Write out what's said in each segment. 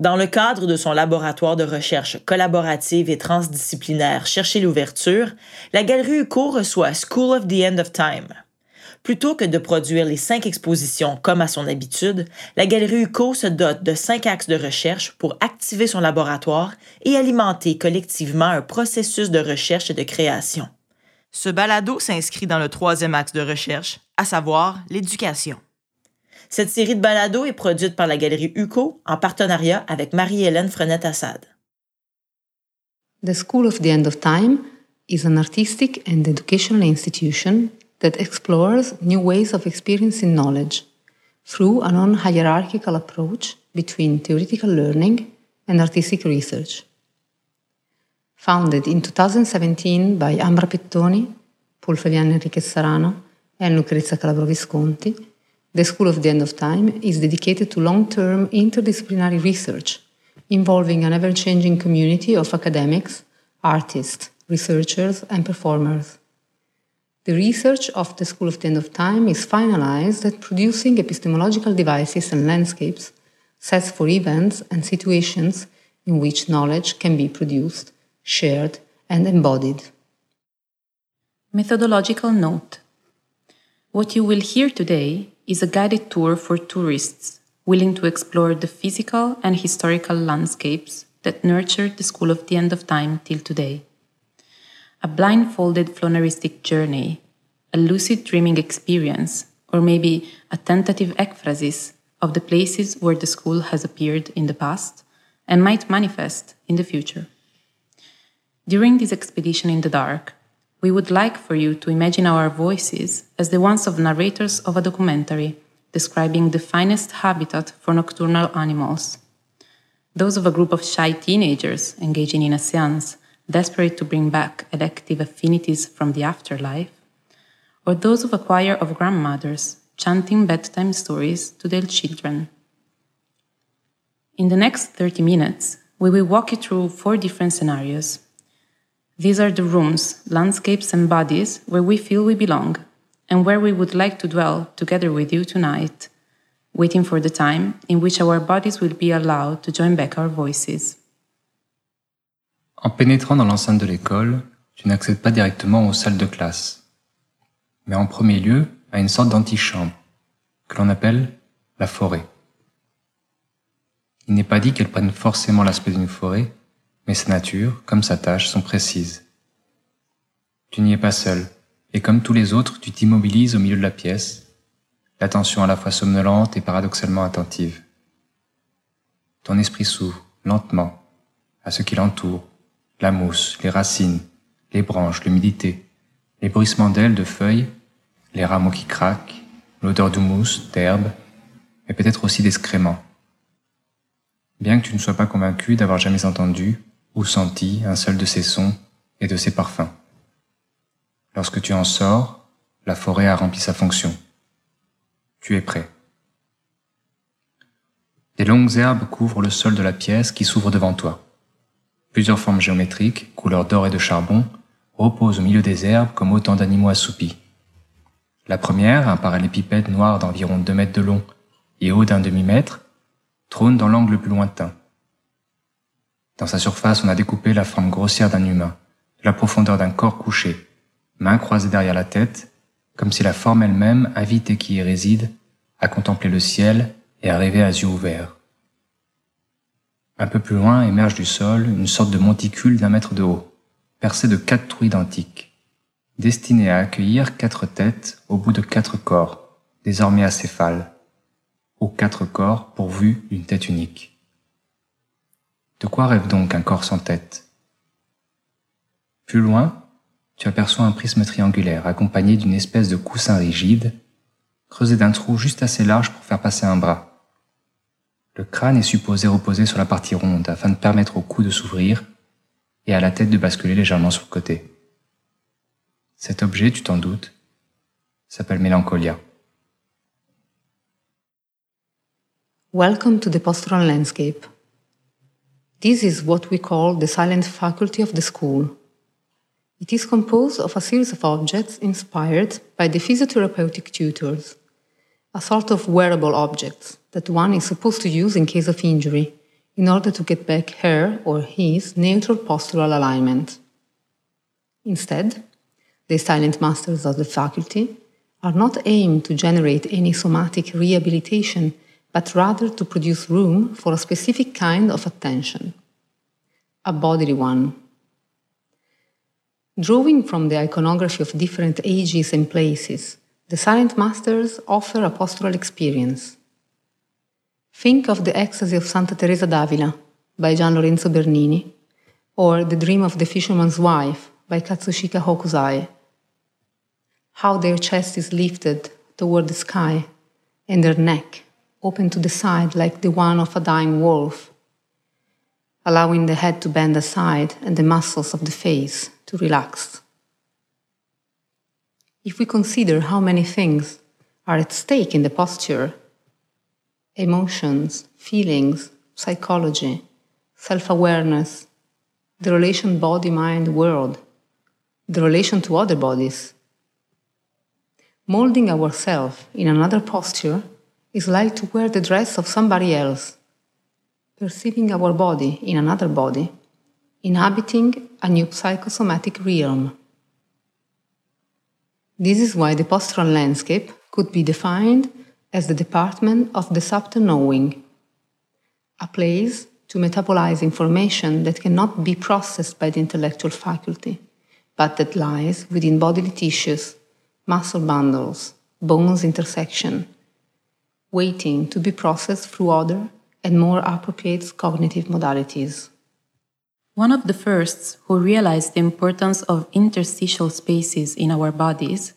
Dans le cadre de son laboratoire de recherche collaborative et transdisciplinaire Chercher l'ouverture, la Galerie UCO reçoit School of the End of Time. Plutôt que de produire les cinq expositions comme à son habitude, la Galerie UCO se dote de cinq axes de recherche pour activer son laboratoire et alimenter collectivement un processus de recherche et de création. Ce balado s'inscrit dans le troisième axe de recherche, à savoir l'éducation. Cette série de balados est produite par la Galerie UCO en partenariat avec Marie-Hélène Frenette-Assad. The School of the End of Time is an artistic and educational institution that explores new ways of experiencing knowledge through a non hierarchical approach between theoretical learning and artistic research. Founded in 2017 by Ambra Pettoni, Paul Fabian Enriquez Sarano, and Lucrezia Calabro Visconti, the School of the End of Time is dedicated to long term interdisciplinary research involving an ever changing community of academics, artists, researchers, and performers. The research of the School of the End of Time is finalized at producing epistemological devices and landscapes, sets for events and situations in which knowledge can be produced, shared, and embodied. Methodological note What you will hear today is a guided tour for tourists willing to explore the physical and historical landscapes that nurtured the School of the End of Time till today a blindfolded flâneristic journey, a lucid dreaming experience, or maybe a tentative ekphrasis of the places where the school has appeared in the past and might manifest in the future. During this expedition in the dark, we would like for you to imagine our voices as the ones of narrators of a documentary describing the finest habitat for nocturnal animals. Those of a group of shy teenagers engaging in a seance desperate to bring back elective affinities from the afterlife, or those of a choir of grandmothers chanting bedtime stories to their children. In the next 30 minutes, we will walk you through four different scenarios. These are the rooms, landscapes, and bodies where we feel we belong and where we would like to dwell together with you tonight, waiting for the time in which our bodies will be allowed to join back our voices. En pénétrant dans l'enceinte de l'école, tu n'accèdes pas directement aux salles de classe, mais en premier lieu à une sorte d'antichambre, que l'on appelle la forêt. Il n'est pas dit qu'elle prenne forcément l'aspect d'une forêt, mais sa nature, comme sa tâche, sont précises. Tu n'y es pas seul, et comme tous les autres, tu t'immobilises au milieu de la pièce, l'attention à la fois somnolente et paradoxalement attentive. Ton esprit s'ouvre, lentement, à ce qui l'entoure, la mousse, les racines, les branches, l'humidité, les bruissements d'ailes, de feuilles, les rameaux qui craquent, l'odeur de mousse, d'herbe, mais peut-être aussi d'excréments. Bien que tu ne sois pas convaincu d'avoir jamais entendu ou senti un seul de ces sons et de ces parfums. Lorsque tu en sors, la forêt a rempli sa fonction. Tu es prêt. Des longues herbes couvrent le sol de la pièce qui s'ouvre devant toi. Plusieurs formes géométriques, couleur d'or et de charbon, reposent au milieu des herbes comme autant d'animaux assoupis. La première, un parallépipède noir d'environ 2 mètres de long et haut d'un demi-mètre, trône dans l'angle le plus lointain. Dans sa surface, on a découpé la forme grossière d'un humain, la profondeur d'un corps couché, mains croisées derrière la tête, comme si la forme elle-même invitait qui y réside à contempler le ciel et à rêver à yeux ouverts. Un peu plus loin émerge du sol une sorte de monticule d'un mètre de haut, percé de quatre trous identiques, destiné à accueillir quatre têtes au bout de quatre corps, désormais acéphales, aux quatre corps pourvus d'une tête unique. De quoi rêve donc un corps sans tête? Plus loin, tu aperçois un prisme triangulaire accompagné d'une espèce de coussin rigide, creusé d'un trou juste assez large pour faire passer un bras. Le crâne est supposé reposer sur la partie ronde afin de permettre au cou de s'ouvrir et à la tête de basculer légèrement sur le côté. Cet objet, tu t'en doutes, s'appelle Mélancolia. Welcome to the postural landscape. This is what we call the silent faculty of the school. It is composed of a series of objects inspired by the physiotherapeutic tutors, a sort of wearable objects that one is supposed to use in case of injury, in order to get back her or his neutral postural alignment. Instead, the silent masters of the faculty are not aimed to generate any somatic rehabilitation, but rather to produce room for a specific kind of attention, a bodily one. Drawing from the iconography of different ages and places, the silent masters offer a postural experience. Think of the ecstasy of Santa Teresa d'Avila by Gian Lorenzo Bernini, or The Dream of the Fisherman's Wife by Katsushika Hokusai. How their chest is lifted toward the sky and their neck open to the side like the one of a dying wolf, allowing the head to bend aside and the muscles of the face to relax. If we consider how many things are at stake in the posture emotions, feelings, psychology, self awareness, the relation body mind world, the relation to other bodies. Molding ourselves in another posture is like to wear the dress of somebody else, perceiving our body in another body, inhabiting a new psychosomatic realm. This is why the postural landscape could be defined as the department of the subtle knowing, a place to metabolize information that cannot be processed by the intellectual faculty, but that lies within bodily tissues, muscle bundles, bones intersection, waiting to be processed through other and more appropriate cognitive modalities. One of the firsts who realized the importance of interstitial spaces in our bodies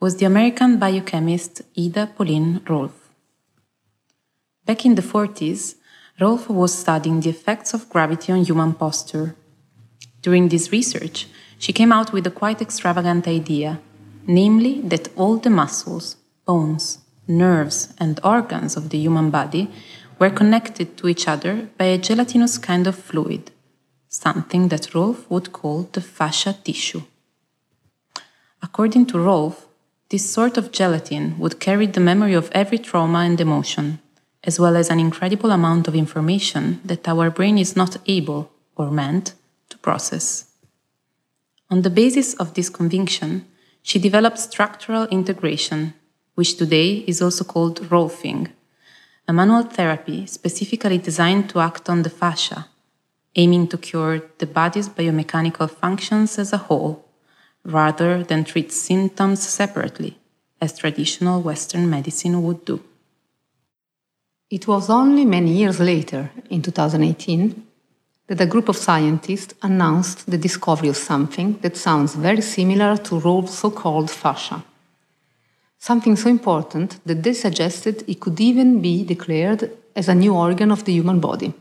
was the American biochemist Ida Pauline Rolf. Back in the 40s, Rolf was studying the effects of gravity on human posture. During this research, she came out with a quite extravagant idea, namely that all the muscles, bones, nerves, and organs of the human body were connected to each other by a gelatinous kind of fluid, something that Rolf would call the fascia tissue. According to Rolf, this sort of gelatin would carry the memory of every trauma and emotion, as well as an incredible amount of information that our brain is not able or meant to process. On the basis of this conviction, she developed structural integration, which today is also called Rolfing, a manual therapy specifically designed to act on the fascia, aiming to cure the body's biomechanical functions as a whole rather than treat symptoms separately, as traditional Western medicine would do. It was only many years later, in 2018, that a group of scientists announced the discovery of something that sounds very similar to Rolf's so called fascia. Something so important that they suggested it could even be declared as a new organ of the human body.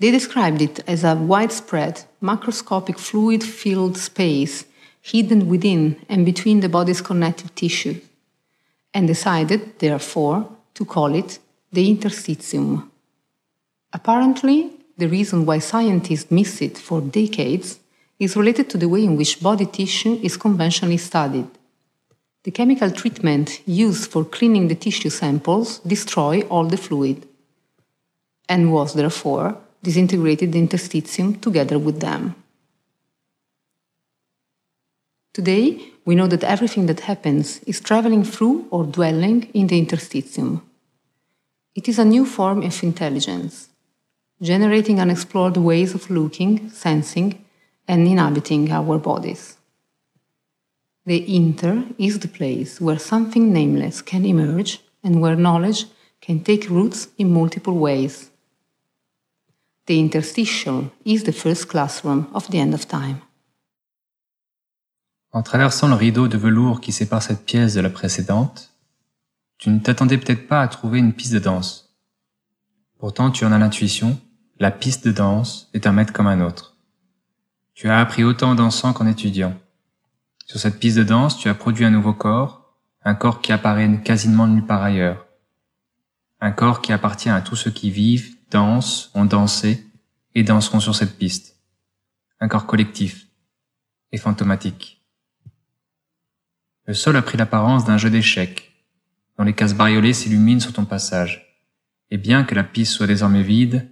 They described it as a widespread, macroscopic fluid filled space hidden within and between the body's connective tissue, and decided, therefore, to call it the interstitium. Apparently, the reason why scientists miss it for decades is related to the way in which body tissue is conventionally studied. The chemical treatment used for cleaning the tissue samples destroy all the fluid and was therefore disintegrated the interstitium together with them. Today, we know that everything that happens is traveling through or dwelling in the interstitium. It is a new form of intelligence, generating unexplored ways of looking, sensing, and inhabiting our bodies. The inter is the place where something nameless can emerge and where knowledge can take roots in multiple ways. The interstitial is the first classroom of the end of time. En traversant le rideau de velours qui sépare cette pièce de la précédente, tu ne t'attendais peut-être pas à trouver une piste de danse. Pourtant, tu en as l'intuition, la piste de danse est un maître comme un autre. Tu as appris autant en dansant qu'en étudiant. Sur cette piste de danse, tu as produit un nouveau corps, un corps qui apparaît quasiment nulle part ailleurs. Un corps qui appartient à tous ceux qui vivent, dansent, ont dansé et danseront sur cette piste. Un corps collectif et fantomatique. Le sol a pris l'apparence d'un jeu d'échecs, dont les cases bariolées s'illuminent sur ton passage. Et bien que la piste soit désormais vide,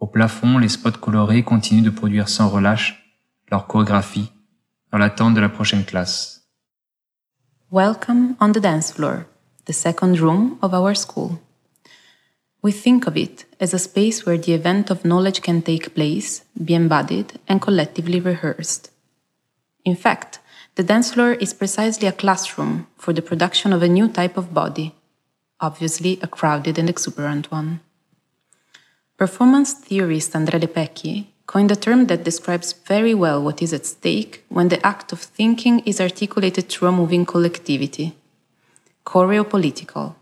Au plafond, les spots colorés continuent de produire sans relâche leur chorégraphie dans l'attente de la prochaine classe. Welcome on the dance floor, the second room of our school. We think of it as a space where the event of knowledge can take place, be embodied, and collectively rehearsed. In fact, the dance floor is precisely a classroom for the production of a new type of body, obviously a crowded and exuberant one. Performance theorist André Lepecki coined a term that describes very well what is at stake when the act of thinking is articulated through a moving collectivity choreopolitical.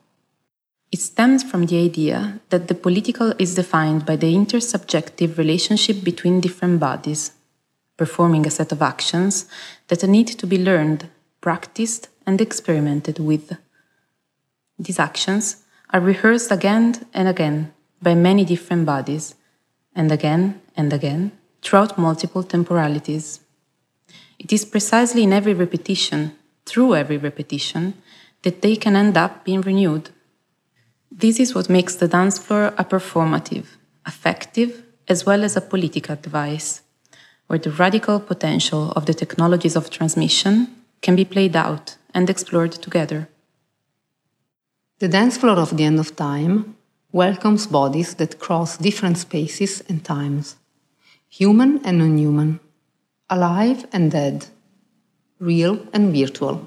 It stems from the idea that the political is defined by the intersubjective relationship between different bodies, performing a set of actions that need to be learned, practiced, and experimented with. These actions are rehearsed again and again by many different bodies, and again and again throughout multiple temporalities. It is precisely in every repetition, through every repetition, that they can end up being renewed this is what makes the dance floor a performative, affective, as well as a political device, where the radical potential of the technologies of transmission can be played out and explored together. The dance floor of the end of time welcomes bodies that cross different spaces and times, human and non human, alive and dead, real and virtual.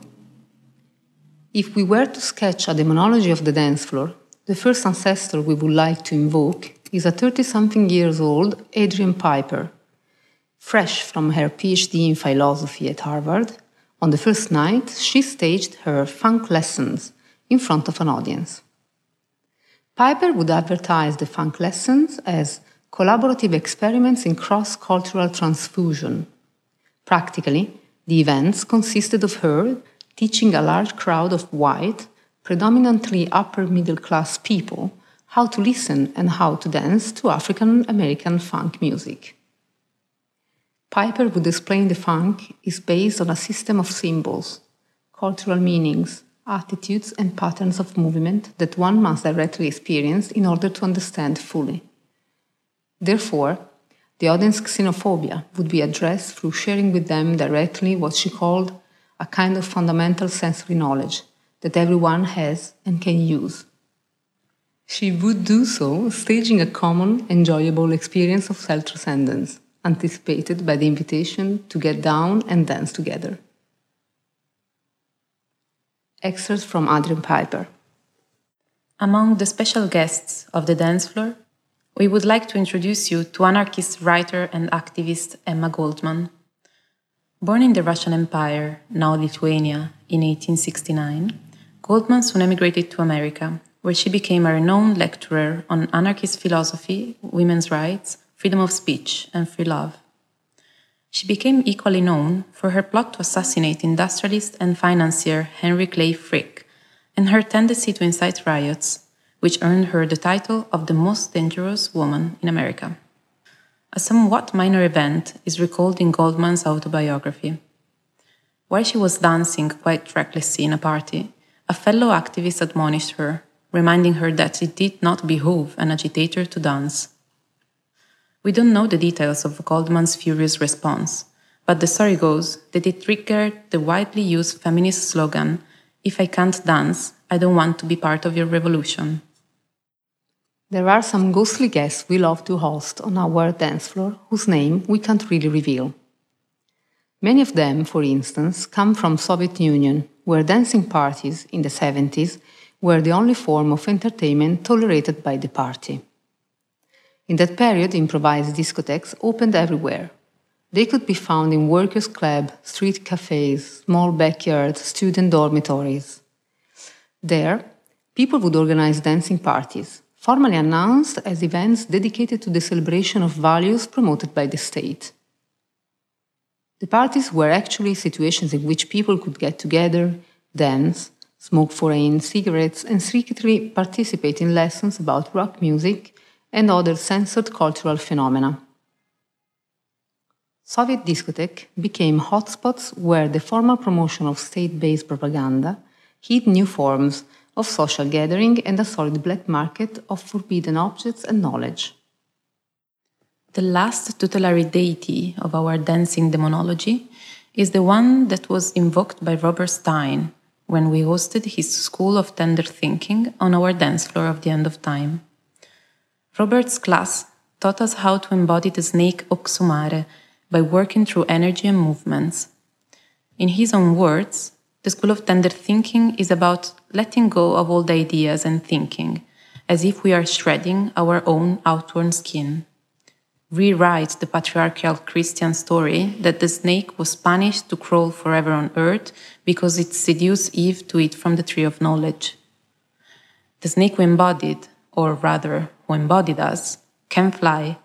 If we were to sketch a demonology of the dance floor, the first ancestor we would like to invoke is a 30 something years old Adrian Piper. Fresh from her PhD in philosophy at Harvard, on the first night she staged her funk lessons in front of an audience. Piper would advertise the funk lessons as collaborative experiments in cross cultural transfusion. Practically, the events consisted of her teaching a large crowd of white, predominantly upper middle class people how to listen and how to dance to African American funk music. Piper would explain the funk is based on a system of symbols, cultural meanings, attitudes, and patterns of movement that one must directly experience in order to understand fully. Therefore, the audience xenophobia would be addressed through sharing with them directly what she called a kind of fundamental sensory knowledge that everyone has and can use. She would do so, staging a common, enjoyable experience of self transcendence, anticipated by the invitation to get down and dance together. Excerpts from Adrian Piper. Among the special guests of the dance floor, we would like to introduce you to anarchist writer and activist Emma Goldman. Born in the Russian Empire, now Lithuania, in 1869, Goldman soon emigrated to America, where she became a renowned lecturer on anarchist philosophy, women's rights, freedom of speech, and free love. She became equally known for her plot to assassinate industrialist and financier Henry Clay Frick and her tendency to incite riots, which earned her the title of the most dangerous woman in America. A somewhat minor event is recalled in Goldman's autobiography. While she was dancing quite recklessly in a party, a fellow activist admonished her, reminding her that it did not behove an agitator to dance. We don't know the details of Goldman's furious response, but the story goes that it triggered the widely used feminist slogan If I can't dance, I don't want to be part of your revolution. There are some ghostly guests we love to host on our dance floor whose name we can't really reveal. Many of them, for instance, come from Soviet Union, where dancing parties in the 70s were the only form of entertainment tolerated by the party. In that period, improvised discotheques opened everywhere. They could be found in workers' clubs, street cafes, small backyards, student dormitories. There, people would organize dancing parties, formally announced as events dedicated to the celebration of values promoted by the state. The parties were actually situations in which people could get together, dance, smoke foreign cigarettes, and secretly participate in lessons about rock music and other censored cultural phenomena. Soviet discotheque became hotspots where the formal promotion of state based propaganda hid new forms of social gathering and a solid black market of forbidden objects and knowledge. The last tutelary deity of our dancing demonology is the one that was invoked by Robert Stein when we hosted his School of Tender Thinking on our dance floor of the end of time. Robert's class taught us how to embody the snake Oxumare by working through energy and movements. In his own words, the School of Tender Thinking is about letting go of old ideas and thinking, as if we are shredding our own outworn skin. Rewrite the patriarchal Christian story that the snake was punished to crawl forever on earth because it seduced Eve to eat from the tree of knowledge. The snake we embodied, or rather, who embodied us, can fly,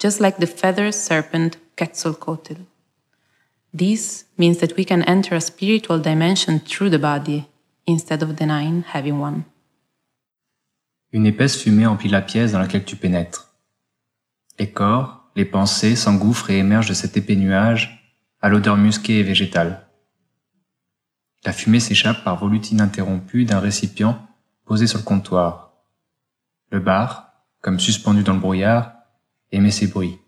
just like the feathered serpent Quetzalcoatl. This means that we can enter a spiritual dimension through the body instead of denying having one. Une épaisse fumée emplit la pièce dans laquelle tu pénètres. Les corps, les pensées s'engouffrent et émergent de cet épais nuage à l'odeur musquée et végétale. La fumée s'échappe par volute ininterrompue d'un récipient posé sur le comptoir. Le bar, comme suspendu dans le brouillard, émet ses bruits,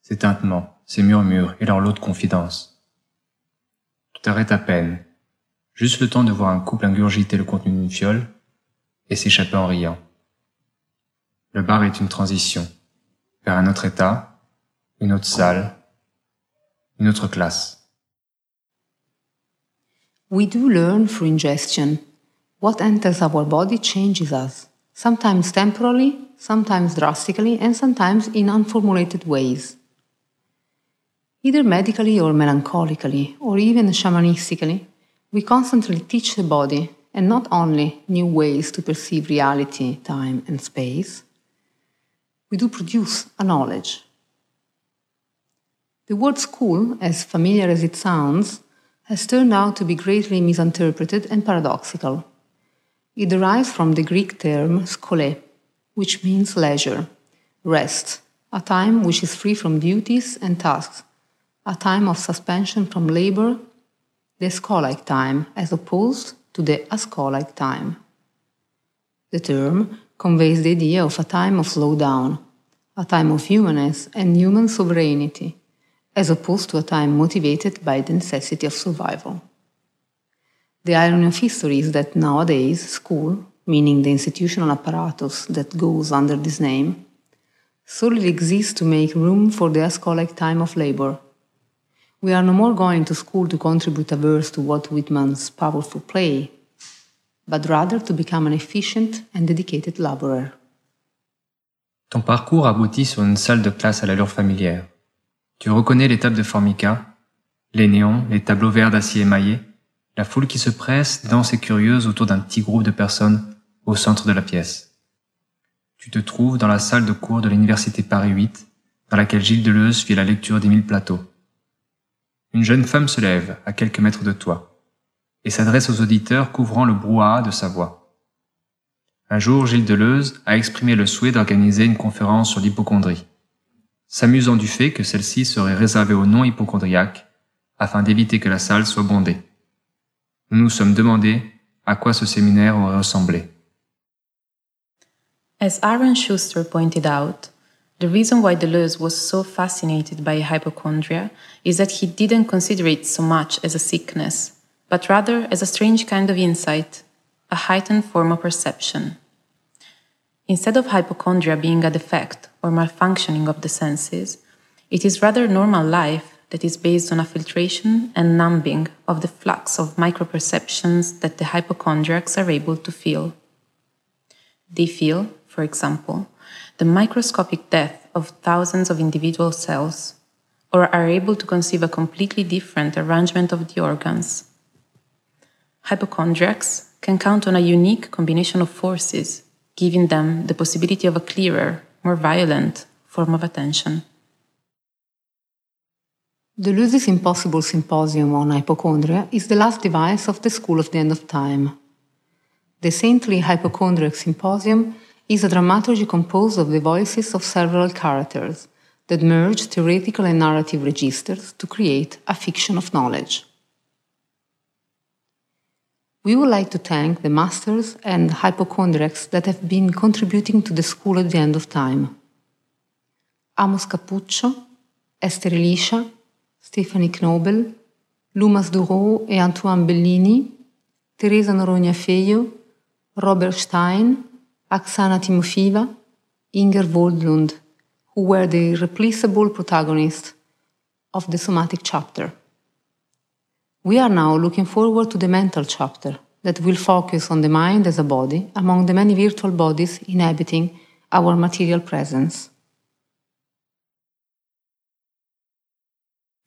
ses tintements, ses murmures et leur lot de confidences. Tout arrête à peine, juste le temps de voir un couple ingurgiter le contenu d'une fiole et s'échapper en riant. Le bar est une transition vers un autre état, une autre salle, une autre classe. We do learn through ingestion. What enters our body changes us, sometimes temporarily, sometimes drastically, and sometimes in unformulated ways. Either medically or melancholically, or even shamanistically, we constantly teach the body, and not only new ways to perceive reality, time, and space, we do produce a knowledge. The word school, as familiar as it sounds, has turned out to be greatly misinterpreted and paradoxical. It derives from the Greek term skole, which means leisure, rest, a time which is free from duties and tasks, a time of suspension from labor, the scholike time, as opposed to the ascholike time. The term conveys the idea of a time of slowdown, a time of humanness and human sovereignty, as opposed to a time motivated by the necessity of survival. The irony of history is that nowadays, school, meaning the institutional apparatus that goes under this name, solely exists to make room for the ascholike time of labor. We are no more going to school to contribute a verse to Walt Whitman's powerful play, but rather to become an efficient and dedicated laborer. Ton parcours aboutit sur une salle de classe à l'allure familière. Tu reconnais les tables de formica, les néons, les tableaux verts d'acier émaillé, la foule qui se presse, dense et curieuse autour d'un petit groupe de personnes au centre de la pièce. Tu te trouves dans la salle de cours de l'université Paris 8, dans laquelle Gilles Deleuze fit la lecture d'Émile Plateau. Une jeune femme se lève, à quelques mètres de toi, et s'adresse aux auditeurs couvrant le brouhaha de sa voix. Un jour, Gilles Deleuze a exprimé le souhait d'organiser une conférence sur l'hypochondrie, s'amusant du fait que celle-ci serait réservée aux non-hypochondriaques, afin d'éviter que la salle soit bondée. Nous nous sommes demandé à quoi ce séminaire aurait ressemblé. As Aaron Schuster pointed out, the reason why Deleuze was so fascinated by hypochondria is that he didn't consider it so much as a sickness, but rather as a strange kind of insight, a heightened form of perception. Instead of hypochondria being a defect or malfunctioning of the senses, it is rather normal life that is based on a filtration and numbing of the flux of microperceptions that the hypochondriacs are able to feel. They feel, for example, the microscopic death of thousands of individual cells, or are able to conceive a completely different arrangement of the organs. Hypochondriacs can count on a unique combination of forces, giving them the possibility of a clearer, more violent form of attention. The Deleuze's Impossible Symposium on Hypochondria is the last device of the School of the End of Time. The Saintly Hypochondriac Symposium is a dramaturgy composed of the voices of several characters that merge theoretical and narrative registers to create a fiction of knowledge. We would like to thank the masters and hypochondriacs that have been contributing to the school at the end of time. Amos Capuccio, Esther Elisha, Stephanie Knobel, Lumas Duro et Antoine Bellini, Teresa Noronha Feio, Robert Stein, Aksana Timofiva, Inger Voldlund, who were the irreplaceable protagonists of the somatic chapter. We are now looking forward to the mental chapter that will focus on the mind as a body among the many virtual bodies inhabiting our material presence.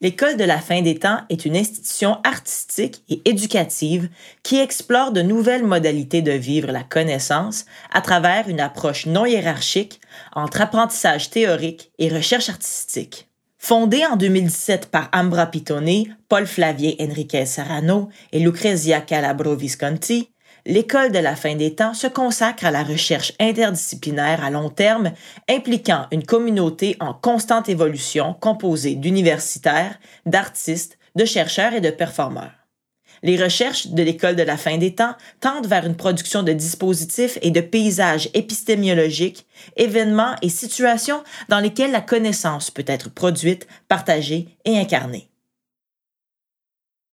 L'École de la fin des temps est une institution artistique et éducative qui explore de nouvelles modalités de vivre la connaissance à travers une approche non hiérarchique entre apprentissage théorique et recherche artistique. Fondée en 2017 par Ambra Pitone, Paul Flavier Enriquez Serrano et Lucrezia Calabro Visconti, l'école de la fin des temps se consacre à la recherche interdisciplinaire à long terme impliquant une communauté en constante évolution composée d'universitaires, d'artistes, de chercheurs et de performeurs. Les recherches de l'école de la fin des temps tendent vers une production de dispositifs et de paysages épistémiologiques, événements et situations dans lesquels la connaissance peut être produite, partagée et incarnée.